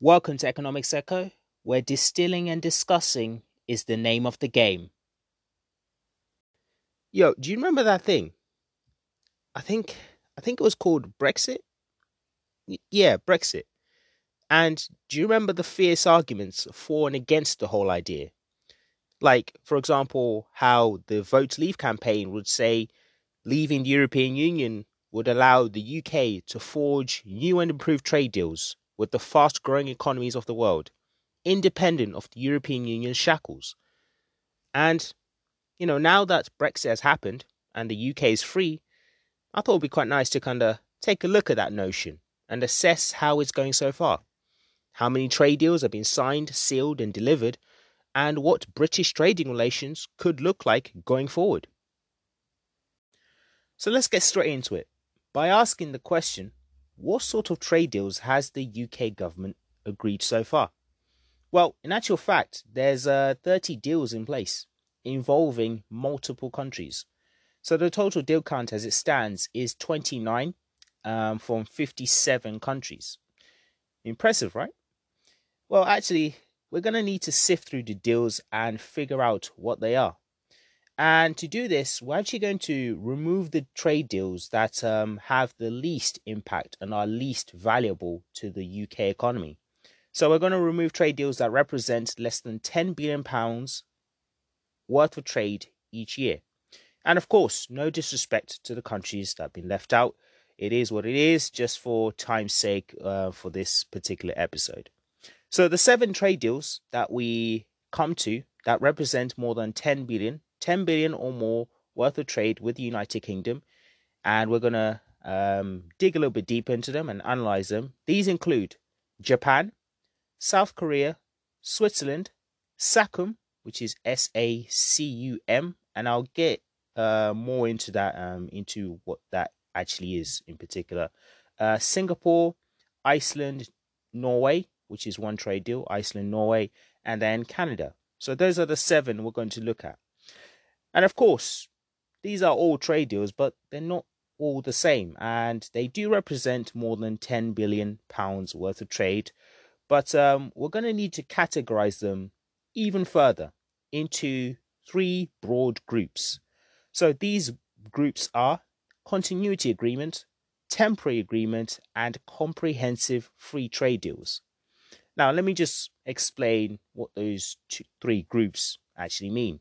Welcome to Economics Echo, where distilling and discussing is the name of the game. Yo, do you remember that thing? I think I think it was called Brexit. Yeah, Brexit. And do you remember the fierce arguments for and against the whole idea? Like, for example, how the Vote Leave campaign would say leaving the European Union would allow the UK to forge new and improved trade deals with the fast growing economies of the world, independent of the European Union's shackles. And, you know, now that Brexit has happened and the UK is free, I thought it would be quite nice to kind of take a look at that notion and assess how it's going so far. How many trade deals have been signed, sealed, and delivered, and what British trading relations could look like going forward. So let's get straight into it by asking the question what sort of trade deals has the UK government agreed so far? Well, in actual fact, there's uh, 30 deals in place involving multiple countries. So the total deal count as it stands is 29 um, from 57 countries. Impressive, right? Well, actually, we're going to need to sift through the deals and figure out what they are. And to do this, we're actually going to remove the trade deals that um, have the least impact and are least valuable to the UK economy. So we're going to remove trade deals that represent less than 10 billion pounds worth of trade each year. And of course, no disrespect to the countries that have been left out. It is what it is, just for time's sake, uh, for this particular episode. So the seven trade deals that we come to that represent more than 10 billion 10 billion or more worth of trade with the United Kingdom. And we're going to um, dig a little bit deeper into them and analyze them. These include Japan, South Korea, Switzerland, SACUM, which is S A C U M, and I'll get uh, more into that, um, into what that actually is in particular. Uh, Singapore, Iceland, Norway, which is one trade deal, Iceland, Norway, and then Canada. So those are the seven we're going to look at. And of course, these are all trade deals, but they're not all the same, and they do represent more than 10 billion pounds worth of trade. But um, we're going to need to categorize them even further into three broad groups. So these groups are continuity agreement, temporary agreement, and comprehensive free trade deals. Now, let me just explain what those two, three groups actually mean.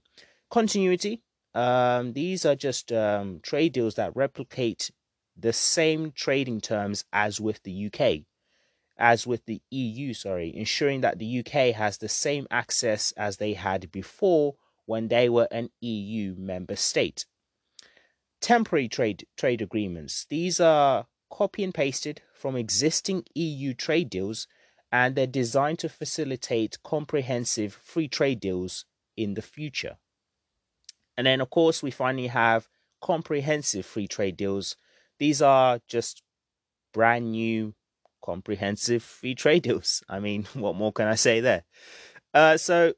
Continuity. Um, these are just um, trade deals that replicate the same trading terms as with the UK, as with the EU, sorry, ensuring that the UK has the same access as they had before when they were an EU member state. Temporary trade trade agreements. These are copy and pasted from existing EU trade deals and they're designed to facilitate comprehensive free trade deals in the future. And then, of course, we finally have comprehensive free trade deals. These are just brand new comprehensive free trade deals. I mean, what more can I say there? Uh, so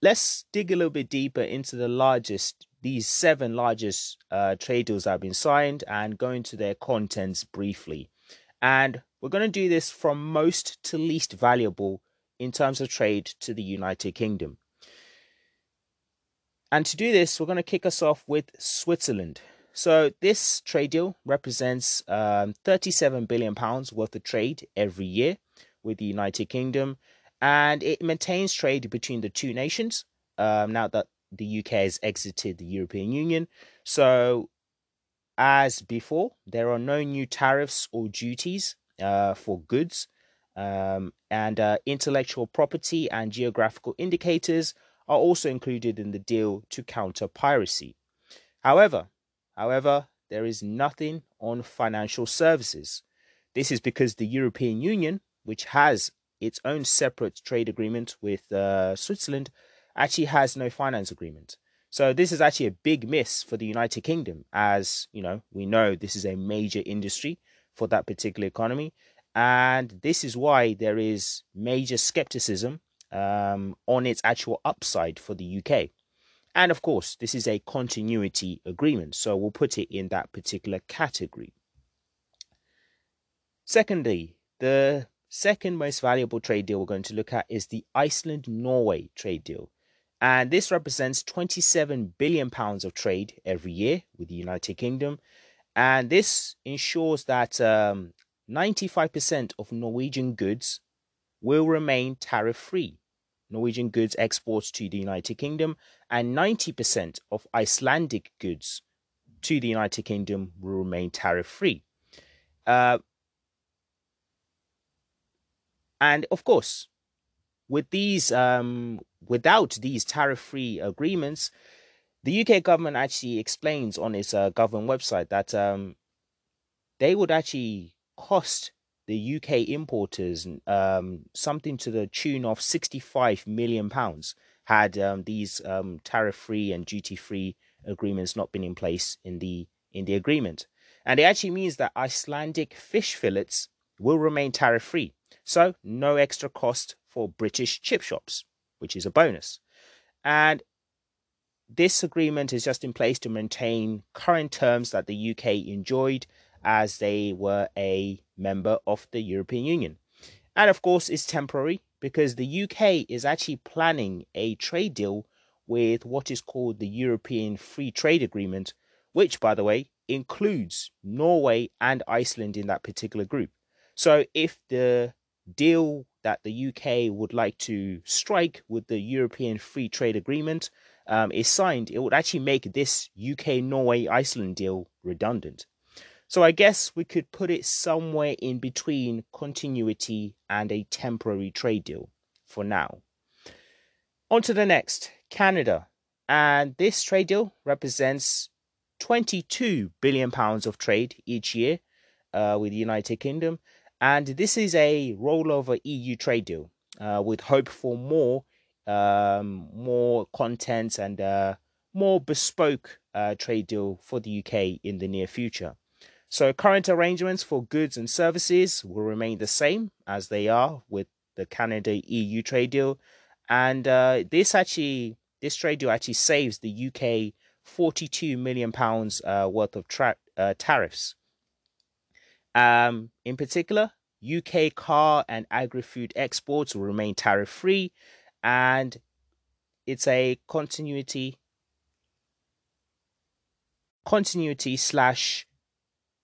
let's dig a little bit deeper into the largest, these seven largest uh, trade deals that have been signed and go into their contents briefly. And we're going to do this from most to least valuable in terms of trade to the United Kingdom. And to do this, we're going to kick us off with Switzerland. So this trade deal represents um, 37 billion pounds worth of trade every year with the United Kingdom, and it maintains trade between the two nations. Um, now that the UK has exited the European Union, so as before, there are no new tariffs or duties uh, for goods, um, and uh, intellectual property and geographical indicators are also included in the deal to counter piracy. However, however, there is nothing on financial services. This is because the European Union, which has its own separate trade agreement with uh, Switzerland, actually has no finance agreement. So this is actually a big miss for the United Kingdom, as you know, we know this is a major industry for that particular economy, and this is why there is major skepticism um, on its actual upside for the UK. And of course, this is a continuity agreement, so we'll put it in that particular category. Secondly, the second most valuable trade deal we're going to look at is the Iceland Norway trade deal. And this represents 27 billion pounds of trade every year with the United Kingdom. And this ensures that um, 95% of Norwegian goods will remain tariff free. Norwegian goods exports to the United Kingdom and 90% of Icelandic goods to the United Kingdom will remain tariff free. Uh, and of course, with these, um, without these tariff-free agreements, the UK government actually explains on its uh, government website that um, they would actually cost the UK importers um, something to the tune of 65 million pounds had um, these um, tariff-free and duty-free agreements not been in place in the in the agreement. And it actually means that Icelandic fish fillets will remain tariff-free. So, no extra cost for British chip shops, which is a bonus. And this agreement is just in place to maintain current terms that the UK enjoyed as they were a member of the European Union. And of course, it's temporary because the UK is actually planning a trade deal with what is called the European Free Trade Agreement, which, by the way, includes Norway and Iceland in that particular group. So if the deal that the UK would like to strike with the European Free Trade Agreement um, is signed, it would actually make this UK Norway Iceland deal redundant. So I guess we could put it somewhere in between continuity and a temporary trade deal for now. On to the next Canada. And this trade deal represents 22 billion pounds of trade each year uh, with the United Kingdom and this is a rollover EU trade deal uh, with hope for more, um, more content and uh, more bespoke uh, trade deal for the UK in the near future. So current arrangements for goods and services will remain the same as they are with the Canada EU trade deal, and uh, this actually this trade deal actually saves the UK 42 million pounds uh, worth of tra- uh, tariffs. Um, in particular, UK car and agri food exports will remain tariff free, and it's a continuity continuity slash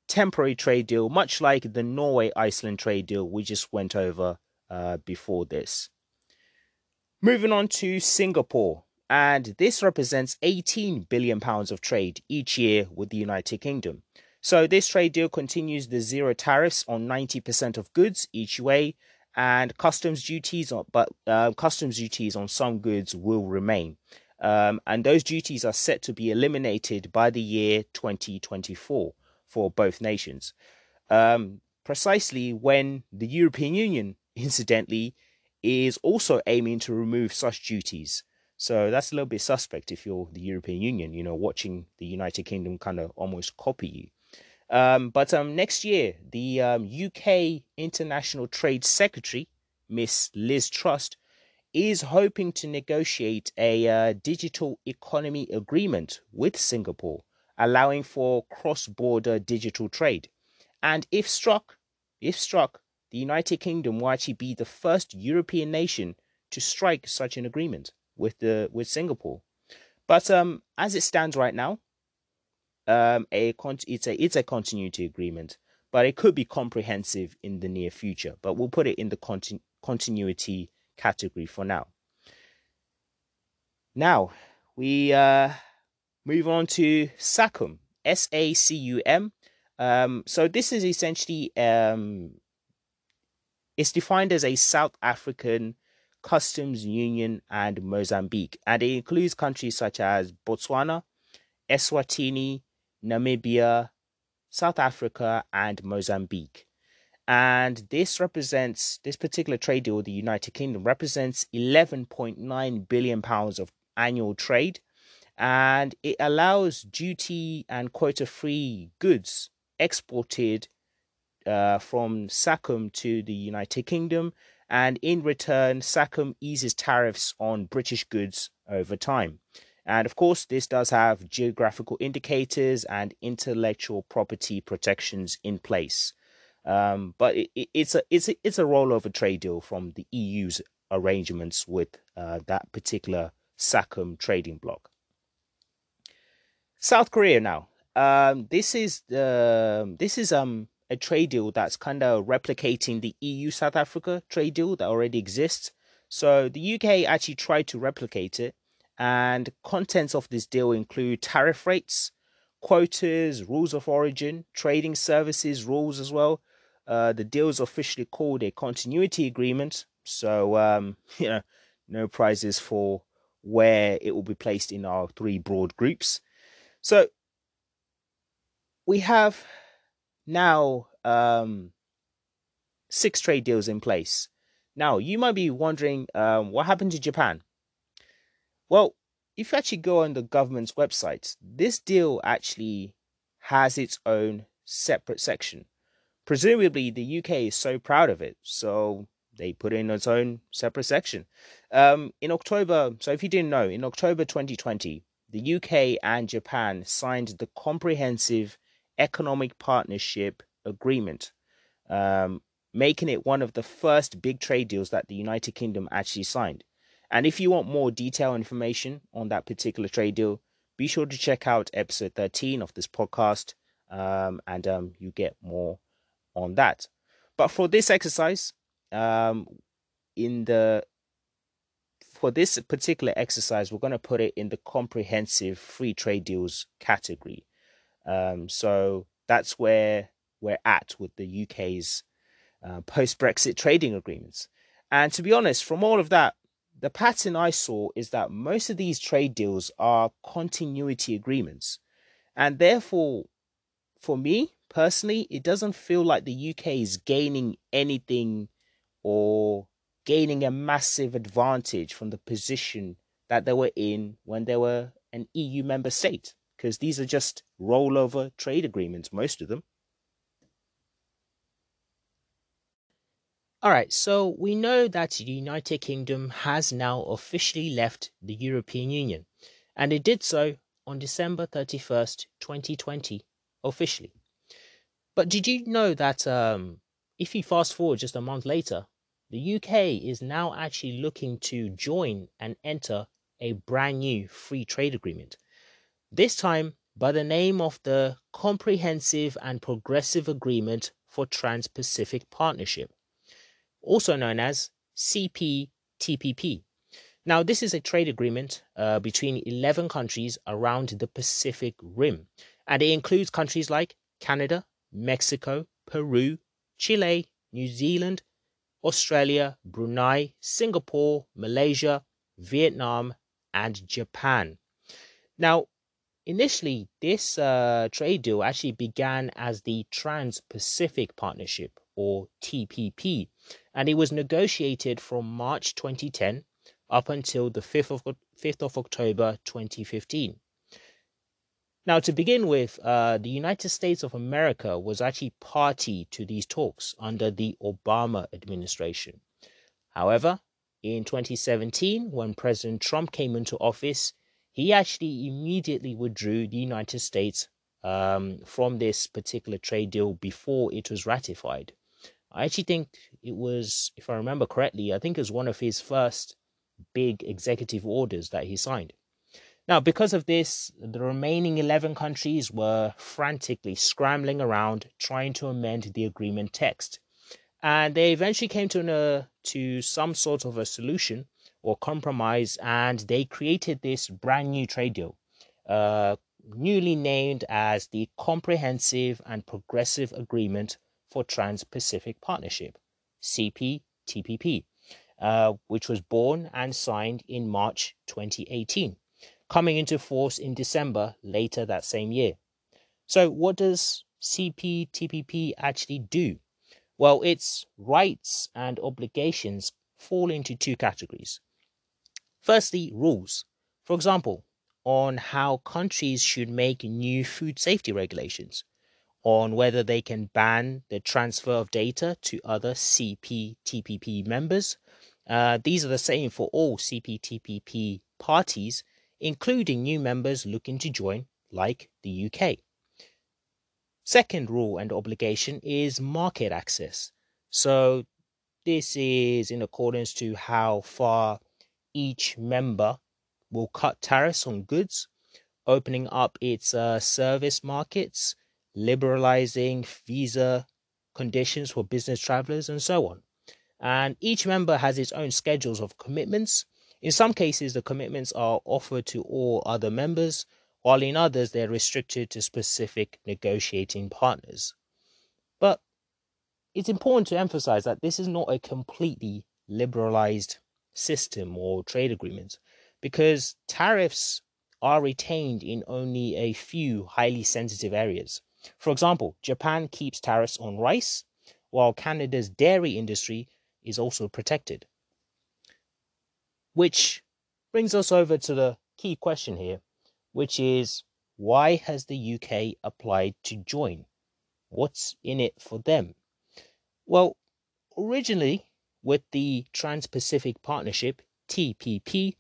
temporary trade deal, much like the Norway Iceland trade deal we just went over uh, before this. Moving on to Singapore, and this represents 18 billion pounds of trade each year with the United Kingdom. So this trade deal continues the zero tariffs on 90% of goods each way, and customs duties, on, but uh, customs duties on some goods will remain. Um, and those duties are set to be eliminated by the year 2024 for both nations. Um, precisely when the European Union, incidentally, is also aiming to remove such duties. So that's a little bit suspect if you're the European Union, you know, watching the United Kingdom kind of almost copy you. Um, but um, next year, the um, UK International Trade Secretary, Miss Liz Truss, is hoping to negotiate a uh, digital economy agreement with Singapore, allowing for cross-border digital trade. And if struck, if struck, the United Kingdom will actually be the first European nation to strike such an agreement with the with Singapore. But um, as it stands right now, um, a con- it's a it's a continuity agreement, but it could be comprehensive in the near future. But we'll put it in the continu- continuity category for now. Now we uh, move on to SACUM, S A C U M. Um, so this is essentially um, it's defined as a South African customs union and Mozambique, and it includes countries such as Botswana, Eswatini, Namibia, South Africa, and Mozambique. And this represents, this particular trade deal with the United Kingdom represents 11.9 billion pounds of annual trade. And it allows duty and quota free goods exported uh, from SACUM to the United Kingdom. And in return, SACUM eases tariffs on British goods over time. And of course, this does have geographical indicators and intellectual property protections in place. Um, but it, it, it's a it's a, it's a rollover trade deal from the EU's arrangements with uh, that particular SACUM trading bloc. South Korea now. Um, this is uh, this is um a trade deal that's kind of replicating the EU South Africa trade deal that already exists. So the UK actually tried to replicate it, and contents of this deal include tariff rates, quotas, rules of origin, trading services rules as well. Uh, the deal is officially called a continuity agreement. So um, you know, no prizes for where it will be placed in our three broad groups. So we have now um, six trade deals in place. Now, you might be wondering um, what happened to Japan? Well, if you actually go on the government's website, this deal actually has its own separate section. Presumably, the UK is so proud of it, so they put in its own separate section. Um, in October, so if you didn't know, in October 2020, the UK and Japan signed the Comprehensive Economic Partnership Agreement, um, making it one of the first big trade deals that the United Kingdom actually signed. And if you want more detailed information on that particular trade deal, be sure to check out episode 13 of this podcast um, and um, you get more on that. But for this exercise, um, in the for this particular exercise, we're going to put it in the comprehensive free trade deals category. Um, so that's where we're at with the UK's uh, post Brexit trading agreements. And to be honest, from all of that, the pattern I saw is that most of these trade deals are continuity agreements. And therefore, for me personally, it doesn't feel like the UK is gaining anything or gaining a massive advantage from the position that they were in when they were an EU member state. Because these are just rollover trade agreements, most of them. All right, so we know that the United Kingdom has now officially left the European Union, and it did so on December 31st, 2020, officially. But did you know that um, if you fast forward just a month later, the UK is now actually looking to join and enter a brand new free trade agreement? This time by the name of the Comprehensive and Progressive Agreement for Trans Pacific Partnership also known as CPTPP. Now, this is a trade agreement uh, between 11 countries around the Pacific Rim, and it includes countries like Canada, Mexico, Peru, Chile, New Zealand, Australia, Brunei, Singapore, Malaysia, Vietnam, and Japan. Now, initially, this uh, trade deal actually began as the Trans Pacific Partnership, or TPP, and it was negotiated from March 2010 up until the 5th of, 5th of October 2015. Now, to begin with, uh, the United States of America was actually party to these talks under the Obama administration. However, in 2017, when President Trump came into office, he actually immediately withdrew the United States um, from this particular trade deal before it was ratified. I actually think it was, if I remember correctly, I think it was one of his first big executive orders that he signed. Now, because of this, the remaining 11 countries were frantically scrambling around trying to amend the agreement text. And they eventually came to, an, uh, to some sort of a solution or compromise, and they created this brand new trade deal, uh, newly named as the Comprehensive and Progressive Agreement for Trans Pacific Partnership, CPTPP, uh, which was born and signed in March 2018, coming into force in December later that same year. So, what does CPTPP actually do? Well, its rights and obligations fall into two categories. Firstly, rules. For example, on how countries should make new food safety regulations on whether they can ban the transfer of data to other CPTPP members. Uh, these are the same for all CPTPP parties, including new members looking to join, like the UK. Second rule and obligation is market access. So this is in accordance to how far each member will cut tariffs on goods, opening up its uh, service markets, liberalizing visa conditions for business travelers, and so on. And each member has its own schedules of commitments. In some cases, the commitments are offered to all other members, while in others they're restricted to specific negotiating partners. But it's important to emphasize that this is not a completely liberalized system or trade agreement because tariffs are retained in only a few highly sensitive areas. For example, Japan keeps tariffs on rice, while Canada's dairy industry is also protected. Which brings us over to the key question here which is why has the UK applied to join? What's in it for them? Well, originally with the Trans Pacific Partnership, TPP,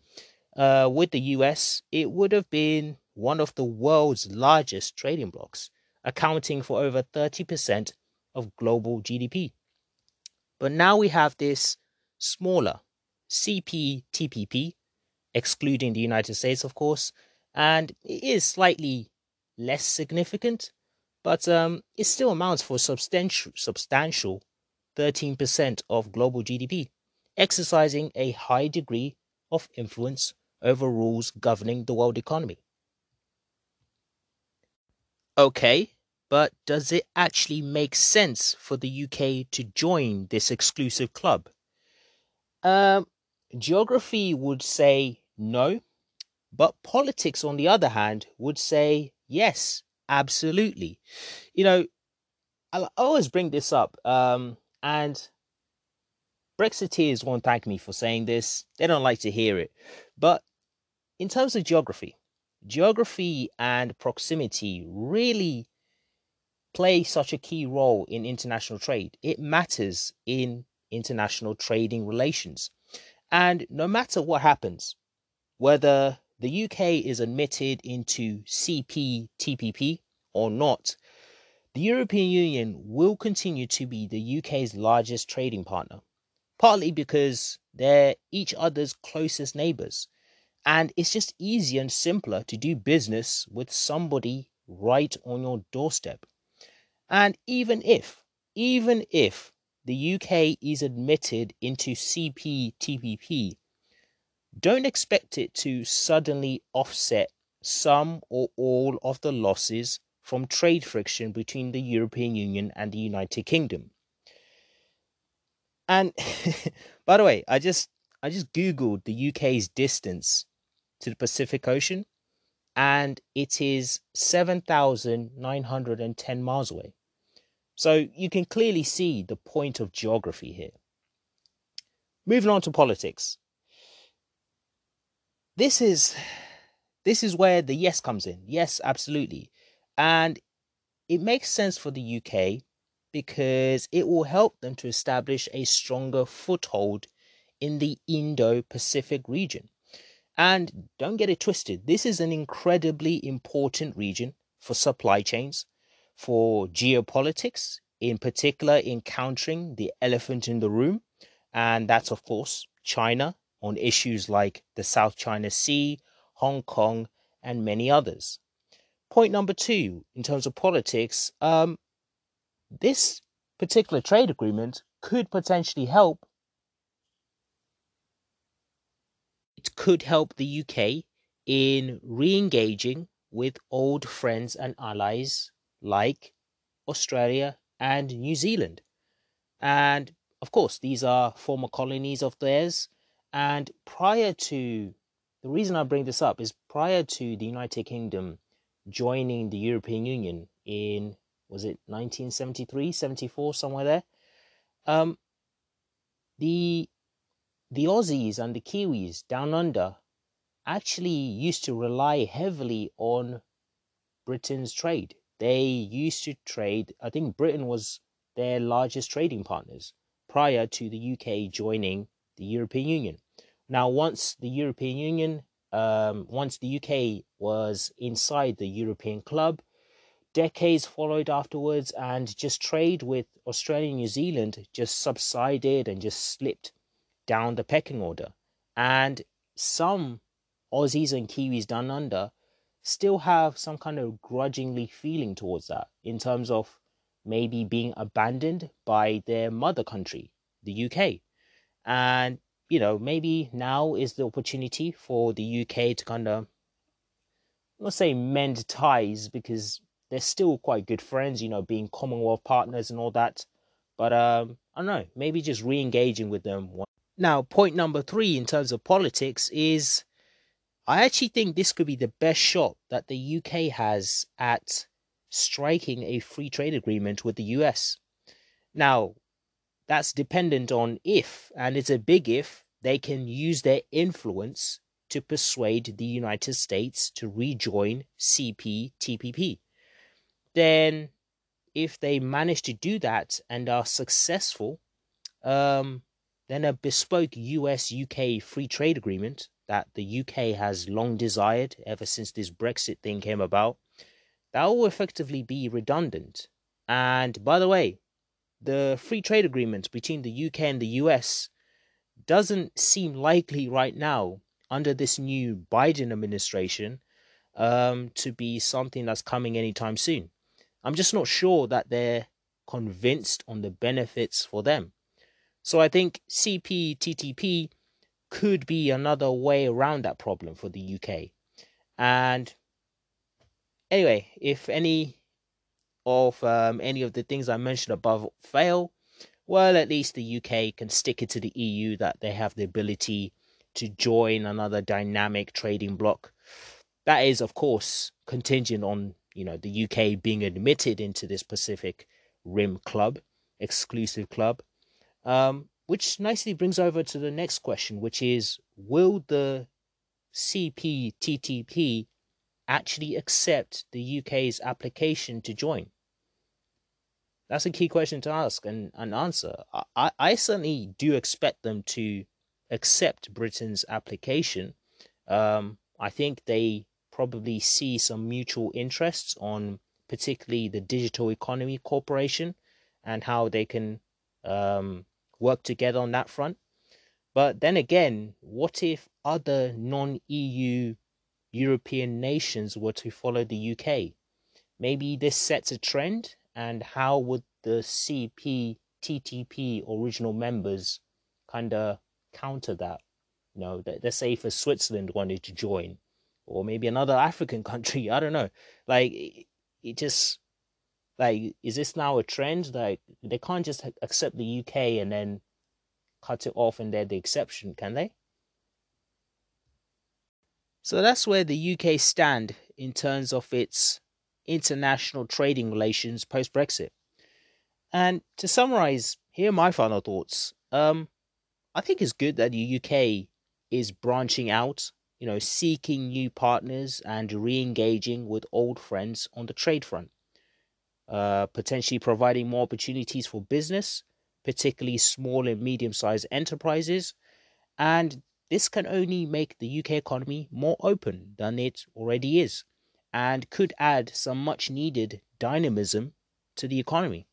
uh, with the US, it would have been one of the world's largest trading blocs, accounting for over 30% of global GDP. But now we have this smaller CPTPP, excluding the United States, of course, and it is slightly less significant, but um, it still amounts for substantial, substantial 13% of global GDP, exercising a high degree of influence over rules governing the world economy. Okay, but does it actually make sense for the UK to join this exclusive club? Um, geography would say no, but politics, on the other hand, would say yes, absolutely. You know, I always bring this up, um, and Brexiteers won't thank me for saying this. They don't like to hear it. But in terms of geography, geography and proximity really play such a key role in international trade. It matters in international trading relations. And no matter what happens, whether the UK is admitted into CPTPP or not, the European Union will continue to be the UK's largest trading partner, partly because they're each other's closest neighbors, and it's just easier and simpler to do business with somebody right on your doorstep. And even if, even if the UK is admitted into CPTPP, don't expect it to suddenly offset some or all of the losses from trade friction between the European Union and the United Kingdom. And by the way, I just I just googled the UK's distance to the Pacific Ocean and it is 7,910 miles away. So you can clearly see the point of geography here. Moving on to politics this is this is where the yes comes in. Yes, absolutely. And it makes sense for the UK because it will help them to establish a stronger foothold in the Indo Pacific region. And don't get it twisted, this is an incredibly important region for supply chains, for geopolitics, in particular, encountering the elephant in the room. And that's, of course, China on issues like the South China Sea, Hong Kong, and many others. Point number two, in terms of politics, um, this particular trade agreement could potentially help. It could help the UK in re engaging with old friends and allies like Australia and New Zealand. And of course, these are former colonies of theirs and prior to the reason I bring this up is prior to the United Kingdom joining the European Union in was it 1973, 74, somewhere there. Um, the the Aussies and the Kiwis down under actually used to rely heavily on Britain's trade. They used to trade. I think Britain was their largest trading partners prior to the UK joining the European Union. Now, once the European Union, um, once the UK was inside the European club, decades followed afterwards, and just trade with Australia and New Zealand just subsided and just slipped down the pecking order. And some Aussies and Kiwis down under still have some kind of grudgingly feeling towards that in terms of maybe being abandoned by their mother country, the UK. And, you know, maybe now is the opportunity for the UK to kind of, not say mend ties because they're still quite good friends, you know, being Commonwealth partners and all that. But um, I don't know, maybe just re engaging with them. Now, point number three in terms of politics is I actually think this could be the best shot that the UK has at striking a free trade agreement with the US. Now, that's dependent on if, and it's a big if, they can use their influence to persuade the United States to rejoin CPTPP. Then, if they manage to do that and are successful, um, then a bespoke US UK free trade agreement that the UK has long desired ever since this Brexit thing came about that will effectively be redundant. And by the way, the free trade agreement between the UK and the US doesn't seem likely right now under this new Biden administration um, to be something that's coming anytime soon. I'm just not sure that they're convinced on the benefits for them. So I think CPTPP could be another way around that problem for the UK. And anyway, if any of um, any of the things I mentioned above fail, well, at least the UK can stick it to the EU that they have the ability to join another dynamic trading bloc. That is, of course, contingent on you know the UK being admitted into this Pacific Rim club, exclusive club. Um, which nicely brings over to the next question, which is Will the CPTPP actually accept the UK's application to join? That's a key question to ask and, and answer. I, I certainly do expect them to accept Britain's application. Um, I think they probably see some mutual interests on particularly the Digital Economy Corporation and how they can um, work together on that front. But then again, what if other non EU European nations were to follow the UK? Maybe this sets a trend, and how would the CPTPP original members kind of counter that? You know, let's say if Switzerland wanted to join, or maybe another African country, I don't know. Like, it just like, is this now a trend? Like, they can't just accept the UK and then cut it off and they're the exception, can they? So that's where the UK stand in terms of its international trading relations post Brexit. And to summarize, here are my final thoughts. Um, I think it's good that the UK is branching out, you know, seeking new partners and re engaging with old friends on the trade front uh, potentially providing more opportunities for business, particularly small and medium sized enterprises. And this can only make the UK economy more open than it already is and could add some much needed dynamism to the economy.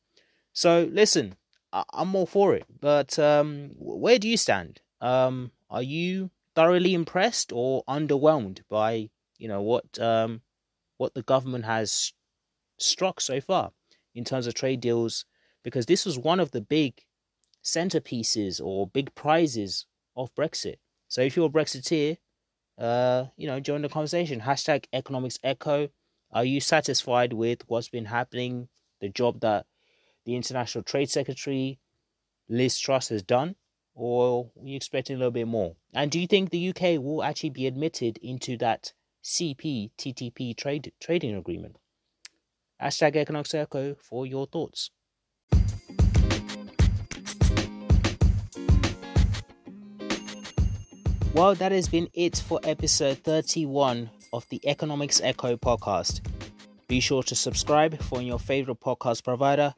So, listen, I- am all for it, but um, where do you stand? Um, are you thoroughly impressed or underwhelmed by you know what um, what the government has struck so far in terms of trade deals because this was one of the big centerpieces or big prizes of Brexit. So if you're a Brexiteer, uh, you know, join the conversation. Hashtag economics echo. Are you satisfied with what's been happening, the job that the International Trade Secretary Liz Truss has done, or are you expecting a little bit more? And do you think the UK will actually be admitted into that CPTPP trade trading agreement? Hashtag Economics Echo for your thoughts. Well, that has been it for episode 31 of the Economics Echo podcast. Be sure to subscribe for your favorite podcast provider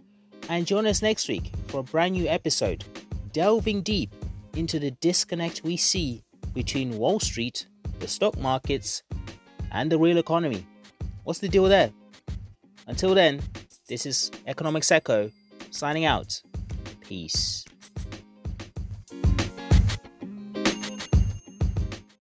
and join us next week for a brand new episode delving deep into the disconnect we see between Wall Street, the stock markets, and the real economy. What's the deal there? Until then, this is Economics Echo signing out. Peace.